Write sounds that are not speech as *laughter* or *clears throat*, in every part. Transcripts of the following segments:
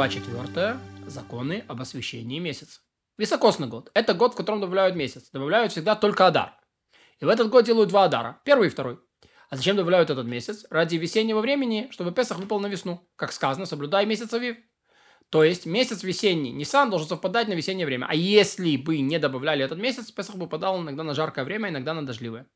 Глава 4. Законы об освещении месяца. Високосный год. Это год, в котором добавляют месяц. Добавляют всегда только Адар. И в этот год делают два Адара. Первый и второй. А зачем добавляют этот месяц? Ради весеннего времени, чтобы Песах выпал на весну. Как сказано, соблюдай месяц Авив. То есть месяц весенний Нисан должен совпадать на весеннее время. А если бы не добавляли этот месяц, Песах бы выпадал иногда на жаркое время, иногда на дождливое.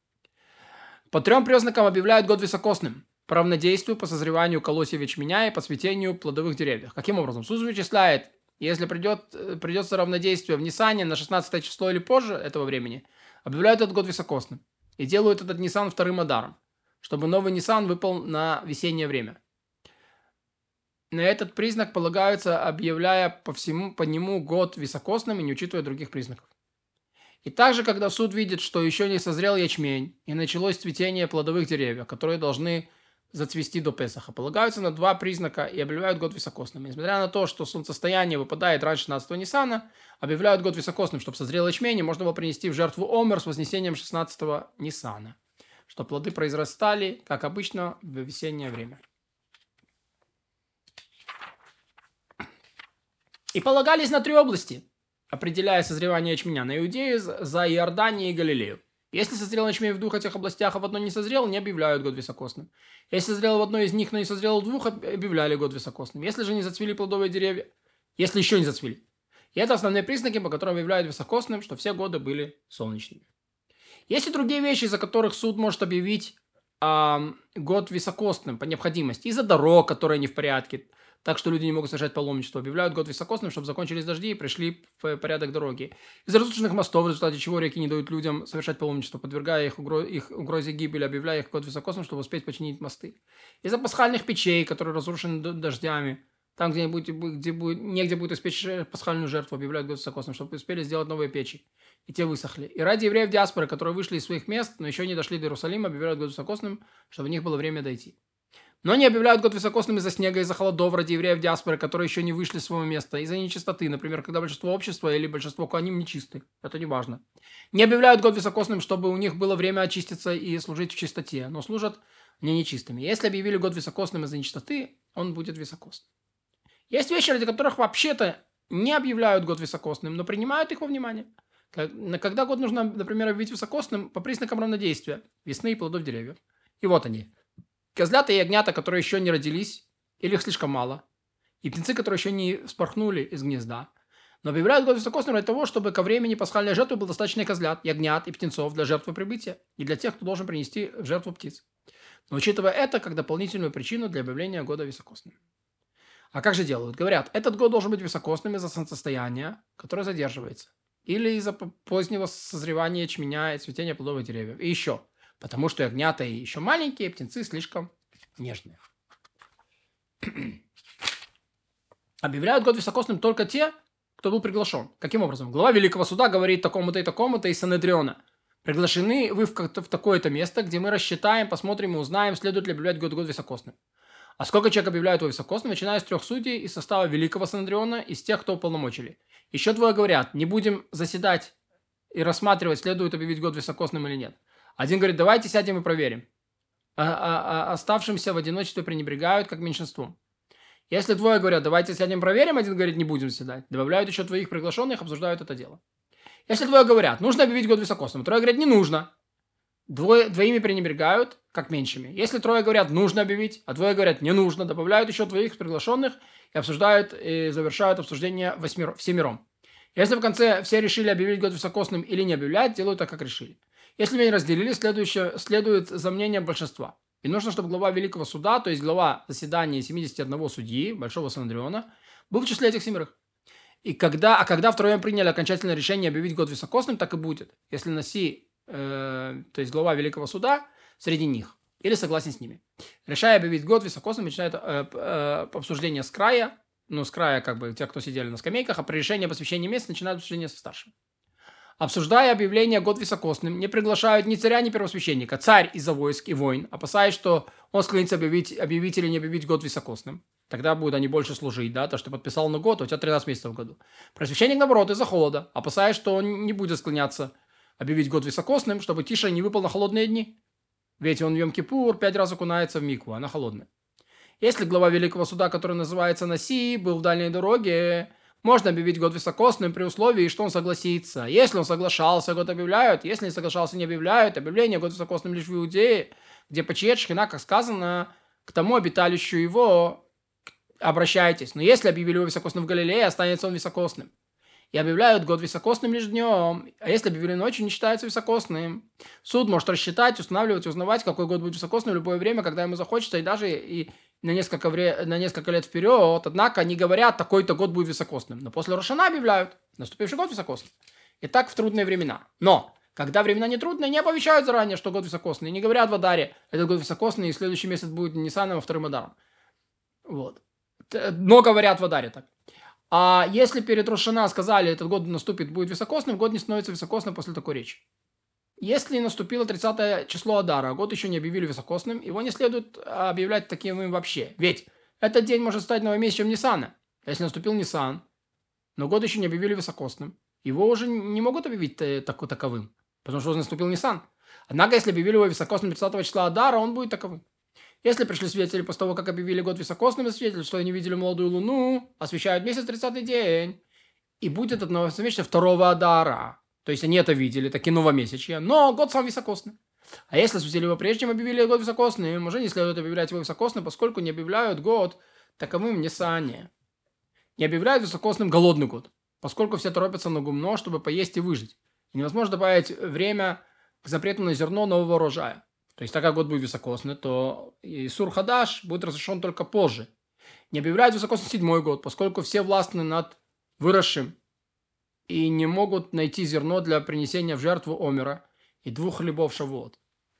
По трем признакам объявляют год високосным. По равнодействию, по созреванию колосьев ячменя и по цветению плодовых деревьев. Каким образом? Сузу вычисляет, если придет, э, придется равнодействие в Нисане на 16 число или позже этого времени, объявляют этот год високосным. И делают этот Нисан вторым адаром, чтобы новый Нисан выпал на весеннее время. На этот признак полагаются, объявляя по всему по нему год високосным и не учитывая других признаков. И также, когда суд видит, что еще не созрел ячмень и началось цветение плодовых деревьев, которые должны зацвести до Песаха, полагаются на два признака и объявляют год високосным. Несмотря на то, что солнцестояние выпадает раньше 16 Ниссана, объявляют год високосным, чтобы созрел ячмень, и можно было принести в жертву Омер с вознесением 16 Ниссана, чтобы плоды произрастали, как обычно, в весеннее время. И полагались на три области, определяя созревание ячменя на Иудею, за Иорданией и Галилею. Если созрел ячмень в двух этих областях, а в одной не созрел, не объявляют год високосным. Если созрел в одной из них, но не созрел в двух, объявляли год високосным. Если же не зацвели плодовые деревья, если еще не зацвели. И это основные признаки, по которым объявляют високосным, что все годы были солнечными. Есть и другие вещи, из-за которых суд может объявить э, год високосным по необходимости. Из-за дорог, которые не в порядке, так что люди не могут совершать паломничество. Объявляют год високосным, чтобы закончились дожди и пришли в порядок дороги. Из разрушенных мостов, в результате чего реки не дают людям совершать паломничество, подвергая их, угро... их угрозе гибели, объявляя их год високосным, чтобы успеть починить мосты. Из-за пасхальных печей, которые разрушены дождями, там, где, будет, где будет, негде будет испечь пасхальную жертву, объявляют год високосным, чтобы успели сделать новые печи. И те высохли. И ради евреев диаспоры, которые вышли из своих мест, но еще не дошли до Иерусалима, объявляют год високосным, чтобы у них было время дойти. Но они объявляют год високосным из-за снега, из-за холодов ради евреев диаспоры, которые еще не вышли с своего места, из-за нечистоты, например, когда большинство общества или большинство куаним нечисты. Это не важно. Не объявляют год високосным, чтобы у них было время очиститься и служить в чистоте, но служат не нечистыми. Если объявили год високосным из-за нечистоты, он будет високосным. Есть вещи, ради которых вообще-то не объявляют год високосным, но принимают их во внимание. Когда год нужно, например, объявить високосным по признакам равнодействия, весны и плодов деревьев. И вот они. Козлята и ягнята, которые еще не родились, или их слишком мало. И птенцы, которые еще не спорхнули из гнезда. Но объявляют год високосным ради того, чтобы ко времени пасхальной жертвы был достаточно козлят, ягнят и птенцов для жертвы прибытия и для тех, кто должен принести в жертву птиц. Но учитывая это как дополнительную причину для объявления года високосным. А как же делают? Говорят, этот год должен быть високосным из-за солнцестояния, которое задерживается. Или из-за позднего созревания ячменя и цветения плодовых деревьев. И еще – потому что ягнята еще маленькие, птенцы слишком нежные. *clears throat* Объявляют год високосным только те, кто был приглашен. Каким образом? Глава Великого Суда говорит такому-то и такому-то из Санедриона. Приглашены вы в, в такое-то место, где мы рассчитаем, посмотрим и узнаем, следует ли объявлять год-год високосным. А сколько человек объявляют его високосным, начиная с трех судей из состава Великого Санадриона, из тех, кто уполномочили. Еще двое говорят, не будем заседать и рассматривать, следует объявить год високосным или нет. Один говорит, давайте сядем и проверим. А, а, а оставшимся в одиночестве пренебрегают как меньшинству. Если двое говорят, давайте сядем проверим, один говорит, не будем седать. Добавляют еще твоих приглашенных, обсуждают это дело. Если двое говорят, нужно объявить год високосным, трое говорят, не нужно. Двое, двоими пренебрегают, как меньшими. Если трое говорят, нужно объявить, а двое говорят, не нужно, добавляют еще двоих приглашенных и обсуждают и завершают обсуждение восьмер, всемиром. Если в конце все решили объявить год високосным или не объявлять, делают так, как решили. Если мы разделили, следующее следует за мнением большинства. И нужно, чтобы глава Великого Суда, то есть глава заседания 71 судьи, Большого Санадриона, был в числе этих семерых. И когда, а когда втроем приняли окончательное решение объявить год високосным, так и будет. Если носи, э, то есть глава Великого Суда, среди них. Или согласен с ними. Решая объявить год високосным, начинает э, э, обсуждение с края, ну, с края, как бы, те, кто сидели на скамейках, а при решении об освящении места начинают обсуждение со старшим. Обсуждая объявление год високосным, не приглашают ни царя, ни первосвященника. Царь из-за войск и войн, опасаясь, что он склонится объявить, объявить или не объявить год високосным. Тогда будут они больше служить, да, то, что подписал на год, у тебя 13 месяцев в году. Просвященник, наоборот, из-за холода, опасаясь, что он не будет склоняться объявить год високосным, чтобы Тиша не выпал на холодные дни. Ведь он в Йом-Кипур пять раз окунается в микву, она холодная. Если глава Великого Суда, который называется Наси, был в дальней дороге, можно объявить год високосным при условии, что он согласится. Если он соглашался, год объявляют. Если не соглашался, не объявляют. Объявление год високосным лишь в Иудее, где почиет шхина, как сказано, к тому обиталищу его обращайтесь. Но если объявили его високосным в Галилее, останется он високосным и объявляют год високосным лишь днем, а если объявили ночью, не считается високосным. Суд может рассчитать, устанавливать, узнавать, какой год будет високосным в любое время, когда ему захочется, и даже и на несколько, вре... на несколько лет вперед. Однако они говорят, такой-то год будет високосным. Но после Рошана объявляют, наступивший год високосным. И так в трудные времена. Но когда времена не трудные, не оповещают заранее, что год високосный. Не говорят в Адаре, этот год високосный, и следующий месяц будет Ниссаном, а вторым Адаром. Вот. Но говорят в Адаре так. А если перед Рошана сказали, этот год наступит, будет високосным, год не становится високосным после такой речи. Если наступило 30 число Адара, а год еще не объявили високосным, его не следует объявлять таким вообще. Ведь этот день может стать новомесячем Ниссана. Если наступил Ниссан, но год еще не объявили високосным, его уже не могут объявить тако таковым, потому что уже наступил Ниссан. Однако, если объявили его високосным 30 числа Адара, он будет таковым. Если пришли свидетели после того, как объявили год високосным, свидетели, что они видели молодую луну, освещают месяц 30 день. И будет это новомесячие второго Адара. То есть они это видели, таки новомесячье, но год сам високосный. А если свидетели его прежде чем объявили год високосным, уже не следует объявлять его високосным, поскольку не объявляют год таковым не сане. Не объявляют високосным голодный год, поскольку все торопятся на гумно, чтобы поесть и выжить. И невозможно добавить время к запрету на зерно нового урожая. То есть, так как год будет високосный, то и Сур Хадаш будет разрешен только позже. Не объявляют високосный седьмой год, поскольку все властны над выросшим и не могут найти зерно для принесения в жертву Омера и двух хлебов Шавуот.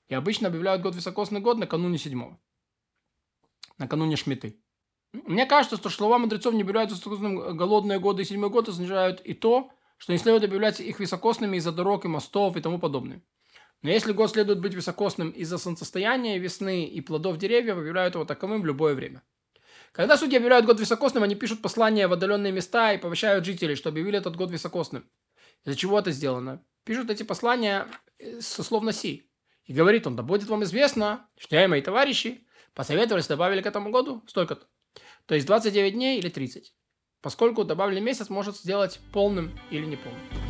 И обычно объявляют год високосный год накануне седьмого. Накануне Шмиты. Мне кажется, что слова мудрецов не объявляют високосным голодные годы и седьмой год означают и то, что не следует объявлять их високосными из-за дорог и мостов и тому подобное. Но если год следует быть високосным из-за солнцестояния, весны и плодов деревьев, объявляют его таковым в любое время. Когда судьи объявляют год високосным, они пишут послания в отдаленные места и повышают жителей, что объявили этот год високосным. Из-за чего это сделано? Пишут эти послания э, со слов Наси. И говорит он, да будет вам известно, что я и мои товарищи посоветовались, добавили к этому году столько-то. То есть 29 дней или 30. Поскольку добавленный месяц может сделать полным или неполным.